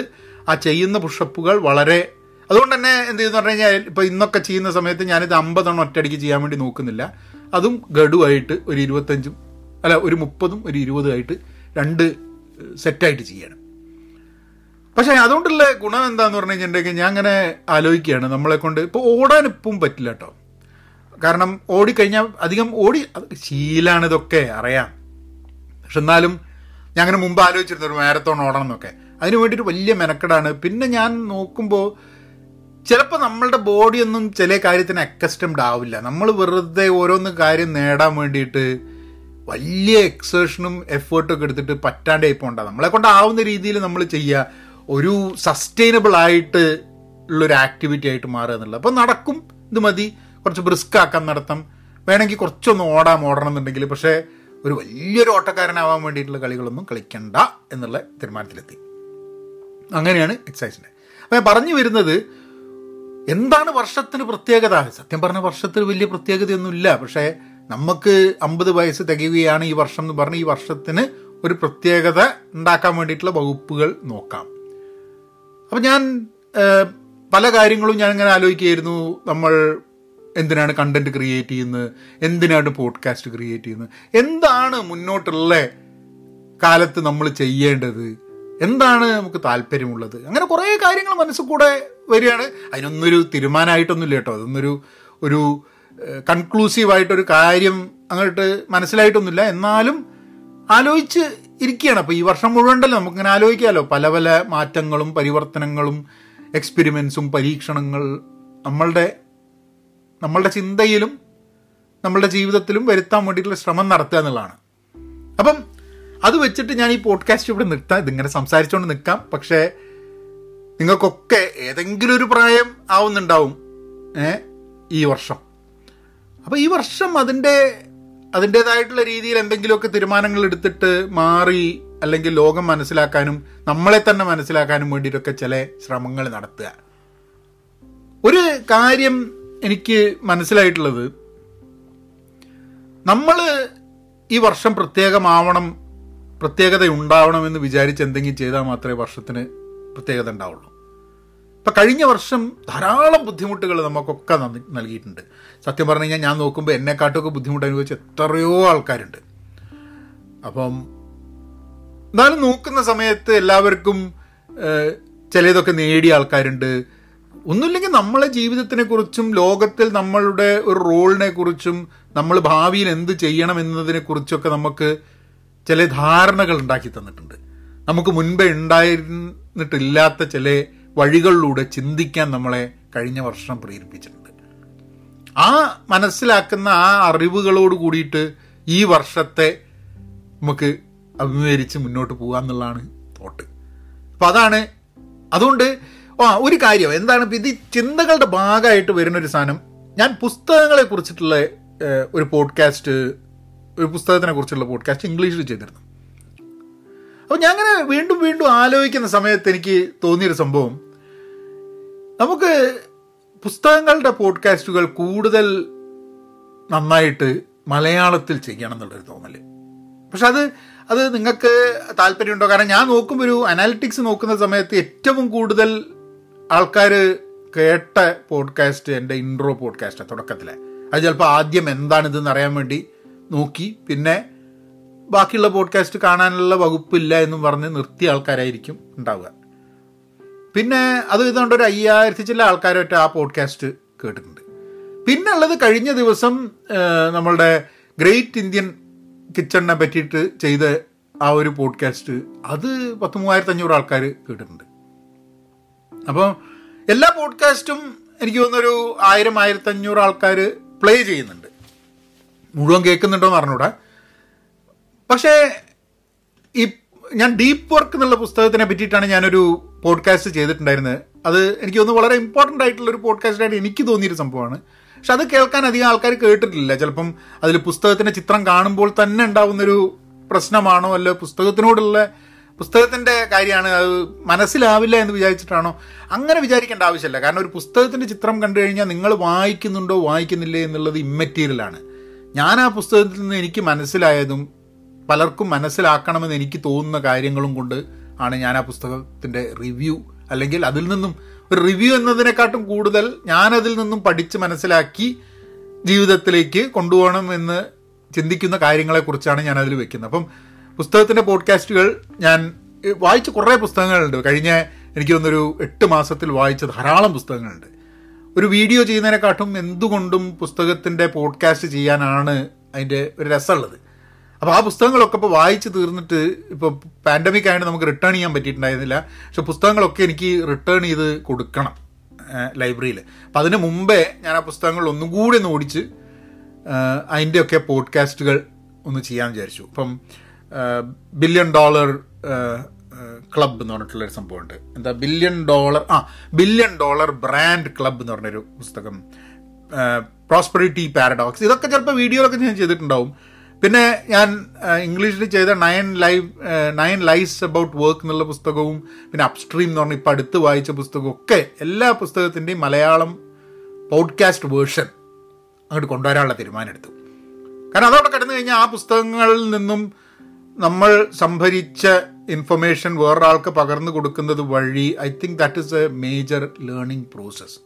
ആ ചെയ്യുന്ന പുഷപ്പുകൾ വളരെ അതുകൊണ്ട് തന്നെ എന്ത് ചെയ്യുന്നു പറഞ്ഞു കഴിഞ്ഞാൽ ഇപ്പോൾ ഇന്നൊക്കെ ചെയ്യുന്ന സമയത്ത് ഞാനിത് അമ്പതെണ്ണം ഒറ്റയടിക്ക് ചെയ്യാൻ വേണ്ടി നോക്കുന്നില്ല. അതും ഗഡുവായിട്ട് ഒരു ഇരുപത്തഞ്ചും അല്ല ഒരു മുപ്പതും ഒരു ഇരുപതും ആയിട്ട് രണ്ട് സെറ്റായിട്ട് ചെയ്യണം. പക്ഷേ അതുകൊണ്ടുള്ള ഗുണം എന്താന്ന് പറഞ്ഞു കഴിഞ്ഞിട്ടുണ്ടെങ്കിൽ ഞാൻ അങ്ങനെ ആലോചിക്കുകയാണ്. നമ്മളെ കൊണ്ട് ഇപ്പോൾ ഓടാൻ പറ്റില്ല കേട്ടോ. കാരണം ഓടിക്കഴിഞ്ഞാൽ അധികം ഓടി ശീലാണ് ഇതൊക്കെ അറിയാം. പക്ഷെ എന്നാലും ഞാൻ അങ്ങനെ മുമ്പ് ആലോചിച്ചിരുന്നു ഒരു മാരത്തോൺ ഓടണം എന്നൊക്കെ. അതിന് വേണ്ടിയിട്ട് വലിയ മെനക്കെടാണ്. പിന്നെ ഞാൻ നോക്കുമ്പോൾ ചിലപ്പോൾ നമ്മളുടെ ബോഡിയൊന്നും ചില കാര്യത്തിന് അക്കസ്റ്റംഡ് ആവില്ല. നമ്മൾ വെറുതെ ഓരോന്ന് കാര്യം നേടാൻ വേണ്ടിയിട്ട് വലിയ എക്സേഷനും എഫേർട്ടും ഒക്കെ എടുത്തിട്ട് പറ്റാണ്ടേ ഉണ്ടാകും നമ്മളെ കൊണ്ടാവുന്ന രീതിയിൽ നമ്മൾ ചെയ്യുക ഒരു സസ്റ്റൈനബിൾ ആയിട്ട് ഉള്ളൊരു ആക്ടിവിറ്റി ആയിട്ട് മാറുക എന്നുള്ളത്. അപ്പോൾ നടക്കും ഇത് മതി. കുറച്ച് ബ്രിസ്ക് ആക്കാൻ നടത്തം. വേണമെങ്കിൽ കുറച്ചൊന്ന് ഓടാം ഓടണം എന്നുണ്ടെങ്കിൽ പക്ഷേ ഒരു വലിയൊരു ഓട്ടക്കാരനാവാൻ വേണ്ടിയിട്ടുള്ള കളികളൊന്നും കളിക്കണ്ട എന്നുള്ള തീരുമാനത്തിലെത്തി. അങ്ങനെയാണ് എക്സസൈസിന്റെ അപ്പം പറഞ്ഞു വരുന്നത് എന്താണ് വർഷത്തിന് പ്രത്യേകത? സത്യം പറഞ്ഞ വർഷത്തിന് വലിയ പ്രത്യേകതയൊന്നുമില്ല. പക്ഷേ നമുക്ക് അമ്പത് വയസ്സ് തികയുകയാണ് ഈ വർഷം എന്ന് പറഞ്ഞ് ഈ വർഷത്തിന് ഒരു പ്രത്യേകത ഉണ്ടാക്കാൻ വേണ്ടിയിട്ടുള്ള വകുപ്പുകൾ നോക്കാം. അപ്പം ഞാൻ പല കാര്യങ്ങളും ഞാൻ ഇങ്ങനെ ആലോചിക്കുകയായിരുന്നു. നമ്മൾ എന്തിനാണ് കണ്ടന്റ് ക്രിയേറ്റ് ചെയ്യുന്നത്? എന്തിനാണ് പോഡ്കാസ്റ്റ് ക്രിയേറ്റ് ചെയ്യുന്നത്? എന്താണ് മുന്നോട്ടുള്ള കാലത്ത് നമ്മൾ ചെയ്യേണ്ടത്? എന്താണ് നമുക്ക് താല്പര്യമുള്ളത്? അങ്ങനെ കുറേ കാര്യങ്ങൾ മനസ്സിൽ കൂടെ വരികയാണ്. അതിനൊന്നൊരു തീരുമാനമായിട്ടൊന്നുമില്ല കേട്ടോ. അതൊന്നൊരു ഒരു കൺക്ലൂസീവായിട്ടൊരു കാര്യം അങ്ങോട്ട് മനസ്സിലായിട്ടൊന്നുമില്ല. എന്നാലും ആലോചിച്ച് ഇരിക്കുകയാണ്. അപ്പോൾ ഈ വർഷം മുഴുവൻ ഉണ്ടല്ലോ നമുക്കിങ്ങനെ ആലോചിക്കാമല്ലോ പല പല മാറ്റങ്ങളും പരിവർത്തനങ്ങളും എക്സ്പെരിമെൻസും പരീക്ഷണങ്ങൾ നമ്മളുടെ നമ്മളുടെ ചിന്തയിലും നമ്മളുടെ ജീവിതത്തിലും വരുത്താൻ വേണ്ടിയിട്ടുള്ള ശ്രമം നടത്തുക എന്നുള്ളതാണ്. അപ്പം അത് വെച്ചിട്ട് ഞാൻ ഈ പോഡ്കാസ്റ്റ് ഇവിടെ നിർത്താം. ഇതിങ്ങനെ സംസാരിച്ചുകൊണ്ട് നിൽക്കാം. പക്ഷേ നിങ്ങൾക്കൊക്കെ ഏതെങ്കിലും ഒരു പ്രായം ആവുന്നുണ്ടാവും ഈ വർഷം. അപ്പോൾ ഈ വർഷം അതിന്റെ അതിന്റേതായിട്ടുള്ള രീതിയിൽ എന്തെങ്കിലുമൊക്കെ തീരുമാനങ്ങൾ എടുത്തിട്ട് മാറി അല്ലെങ്കിൽ ലോകം മനസ്സിലാക്കാനും നമ്മളെ തന്നെ മനസ്സിലാക്കാനും വേണ്ടിയിട്ടൊക്കെ ചില ശ്രമങ്ങൾ നടത്തുക. ഒരു കാര്യം എനിക്ക് മനസ്സിലായിട്ടുള്ളത് നമ്മൾ ഈ വർഷം പ്രത്യേകമാവണം പ്രത്യേകത ഉണ്ടാവണം എന്ന് വിചാരിച്ച് എന്തെങ്കിലും ചെയ്താൽ മാത്രമേ വർഷത്തിന് പ്രത്യേകത ഉണ്ടാവുള്ളൂ. ഇപ്പം കഴിഞ്ഞ വർഷം ധാരാളം ബുദ്ധിമുട്ടുകൾ നമുക്കൊക്കെ നൽകിയിട്ടുണ്ട്. സത്യം പറഞ്ഞു കഴിഞ്ഞാൽ ഞാൻ നോക്കുമ്പോൾ എന്നെക്കാട്ടൊക്കെ ബുദ്ധിമുട്ട് അനുഭവിച്ച എത്രയോ ആൾക്കാരുണ്ട്. അപ്പം എന്നാലും നോക്കുന്ന സമയത്ത് എല്ലാവർക്കും ചിലതൊക്കെ നേടിയ ആൾക്കാരുണ്ട്. ഒന്നുമില്ലെങ്കിൽ നമ്മളെ ജീവിതത്തിനെ കുറിച്ചും ലോകത്തിൽ നമ്മളുടെ ഒരു റോളിനെ കുറിച്ചും നമ്മൾ ഭാവിയിൽ എന്ത് ചെയ്യണം എന്നതിനെ കുറിച്ചൊക്കെ നമുക്ക് ചില ധാരണകൾ ഉണ്ടാക്കി തന്നിട്ടുണ്ട്. നമുക്ക് മുൻപേ ഉണ്ടായിരുന്നിട്ടില്ലാത്ത ചില വഴികളിലൂടെ ചിന്തിക്കാൻ നമ്മളെ കഴിഞ്ഞ വർഷം പ്രേരിപ്പിച്ചിട്ടുണ്ട്. ആ മനസ്സിലാക്കുന്ന ആ അറിവുകളോട് കൂടിയിട്ട് ഈ വർഷത്തെ നമുക്ക് അഭിമുഖീകരിച്ച് മുന്നോട്ട് പോകാമെന്നുള്ളതാണ് തോട്ട്. അപ്പം അതാണ്. അതുകൊണ്ട് ആ ഒരു കാര്യം. എന്താണ് ഇത് ചിന്തകളുടെ ഭാഗമായിട്ട് വരുന്നൊരു സാധനം. ഞാൻ പുസ്തകങ്ങളെ കുറിച്ചിട്ടുള്ള ഒരു പോഡ്കാസ്റ്റ് ഒരു പുസ്തകത്തിനെ കുറിച്ചുള്ള പോഡ്കാസ്റ്റ് ഇംഗ്ലീഷിൽ ചെയ്തിരുന്നു. അപ്പോൾ ഞാൻ അങ്ങനെ വീണ്ടും വീണ്ടും ആലോചിക്കുന്ന സമയത്ത് എനിക്ക് തോന്നിയൊരു സംഭവം. നമുക്ക് പുസ്തകങ്ങളുടെ പോഡ്കാസ്റ്റുകൾ കൂടുതൽ നന്നായിട്ട് മലയാളത്തിൽ ചെയ്യണം എന്നുള്ളൊരു തോന്നൽ. പക്ഷെ അത് അത് നിങ്ങൾക്ക് താല്പര്യമുണ്ടോ? കാരണം ഞാൻ നോക്കുമ്പോൾ ഒരു അനാലിറ്റിക്സ് നോക്കുന്ന സമയത്ത് ഏറ്റവും കൂടുതൽ ആൾക്കാർ കേട്ട പോഡ്കാസ്റ്റ് എന്റെ ഇൻട്രോ പോഡ്കാസ്റ്റ് തുടക്കത്തിലെ. അത് ചിലപ്പോൾ ആദ്യം എന്താണിതെന്ന് അറിയാൻ വേണ്ടി നോക്കി പിന്നെ ബാക്കിയുള്ള പോഡ്കാസ്റ്റ് കാണാനുള്ള വകുപ്പില്ല എന്നും പറഞ്ഞ് നിർത്തിയ ആൾക്കാരായിരിക്കും ഉണ്ടാവുക. പിന്നെ അത് ഇതുകൊണ്ട് ഒരു അയ്യായിരത്തി ചില ആൾക്കാരൊറ്റ ആ പോഡ്കാസ്റ്റ് കേട്ടിട്ടുണ്ട്. പിന്നെ ഉള്ളത് കഴിഞ്ഞ ദിവസം നമ്മളുടെ ഗ്രേറ്റ് ഇന്ത്യൻ കിച്ചണിനെ പറ്റിയിട്ട് ചെയ്ത ആ ഒരു പോഡ്കാസ്റ്റ് അത് പത്ത് മൂവായിരത്തി അഞ്ഞൂറ് ആൾക്കാർ കേട്ടിട്ടുണ്ട്. അപ്പോൾ എല്ലാ പോഡ്കാസ്റ്റും എനിക്ക് തോന്നുന്നൊരു ആയിരം ആയിരത്തി അഞ്ഞൂറ് ആൾക്കാർ പ്ലേ ചെയ്യുന്നുണ്ട്. മുഴുവൻ കേൾക്കുന്നുണ്ടോ എന്ന് അറിഞ്ഞൂടാ. പക്ഷേ ഈ ഞാൻ ഡീപ്പ് വർക്ക് എന്നുള്ള പുസ്തകത്തിനെ പറ്റിയിട്ടാണ് ഞാനൊരു പോഡ്കാസ്റ്റ് ചെയ്തിട്ടുണ്ടായിരുന്നത്. അത് എനിക്ക് തോന്നുന്നു വളരെ ഇമ്പോർട്ടന്റ് ആയിട്ടുള്ള ഒരു പോഡ്കാസ്റ്റായിട്ട് എനിക്ക് തോന്നിയൊരു സംഭവമാണ്. പക്ഷെ അത് കേൾക്കാൻ അധികം ആൾക്കാർ കേട്ടിട്ടില്ല. ചിലപ്പം അതിൽ പുസ്തകത്തിന്റെ ചിത്രം കാണുമ്പോൾ തന്നെ ഉണ്ടാവുന്നൊരു പ്രശ്നമാണോ അല്ല പുസ്തകത്തിനോടുള്ള പുസ്തകത്തിന്റെ കാര്യമാണ് അത് മനസ്സിലാവില്ല എന്ന് വിചാരിച്ചിട്ടാണോ? അങ്ങനെ വിചാരിക്കേണ്ട ആവശ്യമില്ല. കാരണം ഒരു പുസ്തകത്തിന്റെ ചിത്രം കണ്ടു കഴിഞ്ഞാൽ നിങ്ങൾ വായിക്കുന്നുണ്ടോ വായിക്കുന്നില്ലേ എന്നുള്ളത് ഇമ്മറ്റീരിയലാണ് ഞാൻ ആ പുസ്തകത്തിൽ നിന്ന് എനിക്ക് മനസ്സിലായതും പലർക്കും മനസ്സിലാക്കണമെന്ന് എനിക്ക് തോന്നുന്ന കാര്യങ്ങളും കൊണ്ട് ആണ് ഞാൻ ആ പുസ്തകത്തിന്റെ റിവ്യൂ അല്ലെങ്കിൽ അതിൽ നിന്നും ഒരു റിവ്യൂ എന്നതിനെക്കാട്ടും കൂടുതൽ ഞാനതിൽ നിന്നും പഠിച്ച് മനസ്സിലാക്കി ജീവിതത്തിലേക്ക് കൊണ്ടുപോകണം എന്ന് ചിന്തിക്കുന്ന കാര്യങ്ങളെക്കുറിച്ചാണ് ഞാനതിൽ വെക്കുന്നത്. അപ്പം പുസ്തകത്തിന്റെ പോഡ്കാസ്റ്റുകൾ ഞാൻ വായിച്ച കുറേ പുസ്തകങ്ങളുണ്ട്. കഴിഞ്ഞ എനിക്ക് തോന്നുന്നൊരു എട്ട് മാസത്തിൽ വായിച്ച ധാരാളം പുസ്തകങ്ങളുണ്ട്. ഒരു വീഡിയോ ചെയ്യുന്നതിനെക്കാട്ടും എന്തുകൊണ്ടും പുസ്തകത്തിന്റെ പോഡ്കാസ്റ്റ് ചെയ്യാനാണ് അതിന്റെ ഒരു രസമുള്ളത്. അപ്പോൾ ആ പുസ്തകങ്ങളൊക്കെ ഇപ്പോൾ വായിച്ച് തീർന്നിട്ട് ഇപ്പോൾ പാൻഡമിക് ആയതുകൊണ്ട് നമുക്ക് റിട്ടേൺ ചെയ്യാൻ പറ്റിയിട്ടുണ്ടായിരുന്നില്ല. പക്ഷെ പുസ്തകങ്ങളൊക്കെ എനിക്ക് റിട്ടേൺ ചെയ്ത് കൊടുക്കണം ലൈബ്രറിയിൽ അപ്പം അതിന് മുമ്പേ ഞാൻ ആ പുസ്തകങ്ങൾ ഒന്നും കൂടി ഒന്ന് ഓടിച്ച് അതിന്റെയൊക്കെ പോഡ്കാസ്റ്റുകൾ ഒന്ന് ചെയ്യാൻ വിചാരിച്ചു. ഇപ്പം ബില്യൺ ഡോളർ ക്ലബ് എന്ന് പറഞ്ഞിട്ടുള്ളൊരു സംഭവമുണ്ട്. എന്താ ബില്യൺ ഡോളർ ആ ബില്യൺ ഡോളർ ബ്രാൻഡ് ക്ലബ് എന്ന് പറഞ്ഞൊരു പുസ്തകം. പ്രോസ്പെറിറ്റി പാരഡോക്സ് ഇതൊക്കെ ചിലപ്പോൾ വീഡിയോയിലൊക്കെ ഞാൻ ചെയ്തിട്ടുണ്ടാവും. പിന്നെ ഞാൻ ഇംഗ്ലീഷിൽ ചെയ്ത nine live nine lies about work എന്നുള്ള പുസ്തകവും പിന്നെ അപ്സ്ട്രീം എന്ന് പറഞ്ഞ ഇപ്പം അടുത്ത് വായിച്ച പുസ്തകവും ഒക്കെ എല്ലാ പുസ്തകത്തിന്റെയും മലയാളം പോഡ്കാസ്റ്റ് വേർഷൻ അങ്ങോട്ട് കൊണ്ടുവരാനുള്ള തീരുമാനമെടുത്തു. കാരണം അതവിടെ കിടന്നു കഴിഞ്ഞാൽ ആ പുസ്തകങ്ങളിൽ നിന്നും നമ്മൾ സംഭരിച്ച ഇൻഫർമേഷൻ വേറൊരാൾക്ക് പകർന്നു കൊടുക്കുന്നത് വഴി I think that is a major learning process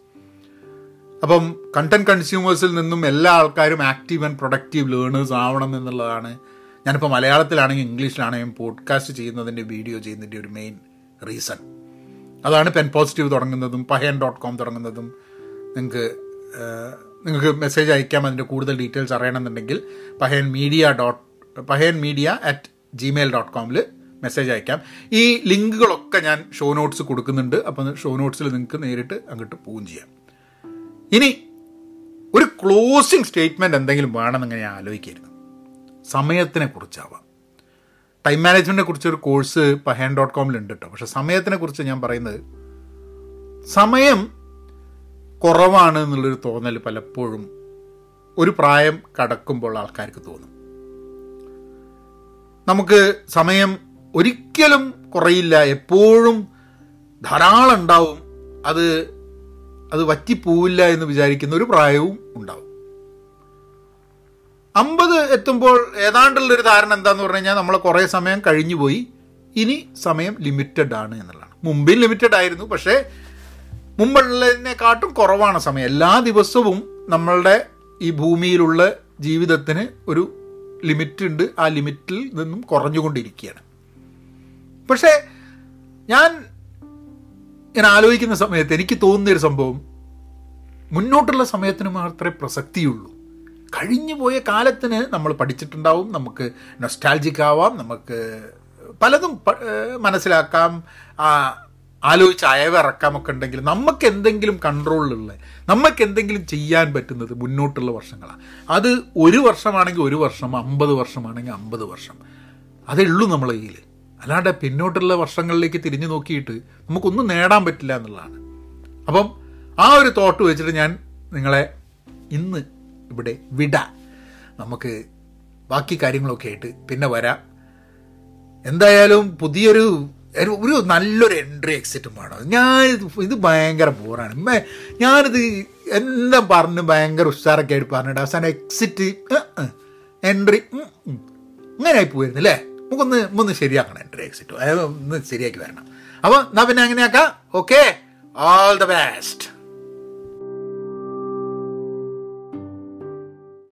അപ്പം കണ്ടന്റ് കൺസ്യൂമേഴ്സിൽ നിന്നും എല്ലാ ആൾക്കാരും ആക്റ്റീവ് ആൻഡ് പ്രൊഡക്റ്റീവ് ലേണേഴ്സ് ആവണം എന്നുള്ളതാണ്. ഞാനിപ്പോൾ മലയാളത്തിലാണെങ്കിൽ ഇംഗ്ലീഷിലാണെങ്കിലും പോഡ്കാസ്റ്റ് ചെയ്യുന്നതിന്റെ വീഡിയോ ചെയ്യുന്നതിന്റെ ഒരു മെയിൻ റീസൺ അതാണ് പെൻ പോസിറ്റീവ് തുടങ്ങുന്നതും പഹയൻ ഡോട്ട് കോം തുടങ്ങുന്നതും. നിങ്ങൾക്ക് നിങ്ങൾക്ക് മെസ്സേജ് അയക്കാം അതിന്റെ കൂടുതൽ ഡീറ്റെയിൽസ് അറിയണമെന്നുണ്ടെങ്കിൽ Pahayan media dot Pahayan media at Gmail dot കോമിൽ message അയക്കാം. ഈ ലിങ്കുകളൊക്കെ ഞാൻ ഷോ നോട്ട്സ് കൊടുക്കുന്നുണ്ട്. അപ്പം ഷോ നോട്ട്സിൽ നിങ്ങൾക്ക് നേരിട്ട് അങ്ങോട്ട് പോവുകയും ചെയ്യാം. ഇനി ഒരു ക്ലോസിങ് സ്റ്റേറ്റ്മെന്റ് എന്തെങ്കിലും വേണമെന്ന് ഞാൻ ആലോചിക്കരുത്. സമയത്തിനെ കുറിച്ചാവാം. ടൈം മാനേജ്മെന്റിനെ കുറിച്ചൊരു കോഴ്സ് പഹേൻ ഡോട്ട് കോമിൽ ഉണ്ട് കേട്ടോ പക്ഷെ സമയത്തിനെ കുറിച്ച് ഞാൻ പറയുന്നത് സമയം കുറവാണ് എന്നുള്ളൊരു തോന്നൽ പലപ്പോഴും ഒരു പ്രായം കടക്കുമ്പോൾ ആൾക്കാർക്ക് തോന്നും. നമുക്ക് സമയം ഒരിക്കലും കുറയില്ല. എപ്പോഴും ധാരാളം ഉണ്ടാവും. അത് അത് വറ്റിപ്പോവില്ല എന്ന് വിചാരിക്കുന്ന ഒരു പ്രായവും ഉണ്ടാവും. അമ്പത് എത്തുമ്പോൾ ഏതാണ്ടുള്ളൊരു ധാരണ എന്താന്ന് പറഞ്ഞു കഴിഞ്ഞാൽ നമ്മൾ കുറേ സമയം കഴിഞ്ഞു പോയി. ഇനി സമയം ലിമിറ്റഡ് ആണ് എന്നുള്ളതാണ്. മുമ്പിൽ ലിമിറ്റഡ് ആയിരുന്നു. പക്ഷേ മുമ്പുള്ളതിനെക്കാട്ടും കുറവാണ് സമയം. എല്ലാ ദിവസവും നമ്മളുടെ ഈ ഭൂമിയിലുള്ള ജീവിതത്തിന് ഒരു ലിമിറ്റ് ഉണ്ട് ആ ലിമിറ്റിൽ നിന്നും കുറഞ്ഞുകൊണ്ടിരിക്കുകയാണ്. പക്ഷേ ഞാൻ ഞാൻ ആലോചിക്കുന്ന സമയത്ത് എനിക്ക് തോന്നുന്നൊരു സംഭവം മുന്നോട്ടുള്ള സമയത്തിന് മാത്രമേ പ്രസക്തിയുള്ളൂ. കഴിഞ്ഞു പോയ കാലത്തിന് നമ്മൾ പഠിച്ചിട്ടുണ്ടാവും നമുക്ക് നൊസ്റ്റാൾജിക് ആവാം നമുക്ക് പലതും മനസ്സിലാക്കാം. ആലോചിച്ച് അയവിറക്കാമൊക്കെ ഉണ്ടെങ്കിൽ നമുക്ക് എന്തെങ്കിലും കൺട്രോളിലുള്ള നമുക്ക് എന്തെങ്കിലും ചെയ്യാൻ പറ്റുന്നത് മുന്നോട്ടുള്ള വർഷങ്ങളാണ് അത് ഒരു വർഷമാണെങ്കിൽ ഒരു വർഷം അമ്പത് വർഷമാണെങ്കിൽ അമ്പത് വർഷം. അതേ ഉള്ളൂ നമ്മളെ കയ്യിൽ. അല്ലാണ്ട് പിന്നോട്ടുള്ള വർഷങ്ങളിലേക്ക് തിരിഞ്ഞു നോക്കിയിട്ട് നമുക്കൊന്നും നേടാൻ പറ്റില്ല എന്നുള്ളതാണ്. അപ്പം ആ ഒരു തോട്ട് വെച്ചിട്ട് ഞാൻ നിങ്ങളെ ഇന്ന് ഇവിടെ വിട. നമുക്ക് ബാക്കി കാര്യങ്ങളൊക്കെ ആയിട്ട് പിന്നെ വരാം. എന്തായാലും പുതിയൊരു ഒരു ഒരു നല്ലൊരു എൻട്രി എക്സിറ്റും വേണം. ഞാൻ ഇത് ഭയങ്കര ബോറാണ് ഞാനിത് എല്ലാം പറഞ്ഞ് ഭയങ്കര ഉഷാറൊക്കെ ആയിട്ട് പറഞ്ഞിട്ട് അവസാനം എക്സിറ്റ് എൻട്രി ഇങ്ങനെ ആയി പോയിരുന്നു അല്ലേ? നമുക്കൊന്ന് ഒന്ന് ശരിയാക്കണം എൻട്രി എക്സിറ്റ് ഒന്ന് ശരിയാക്കി വരണം. അപ്പോൾ എന്നാൽ പിന്നെ അങ്ങനെയാക്കാം. Okay all the best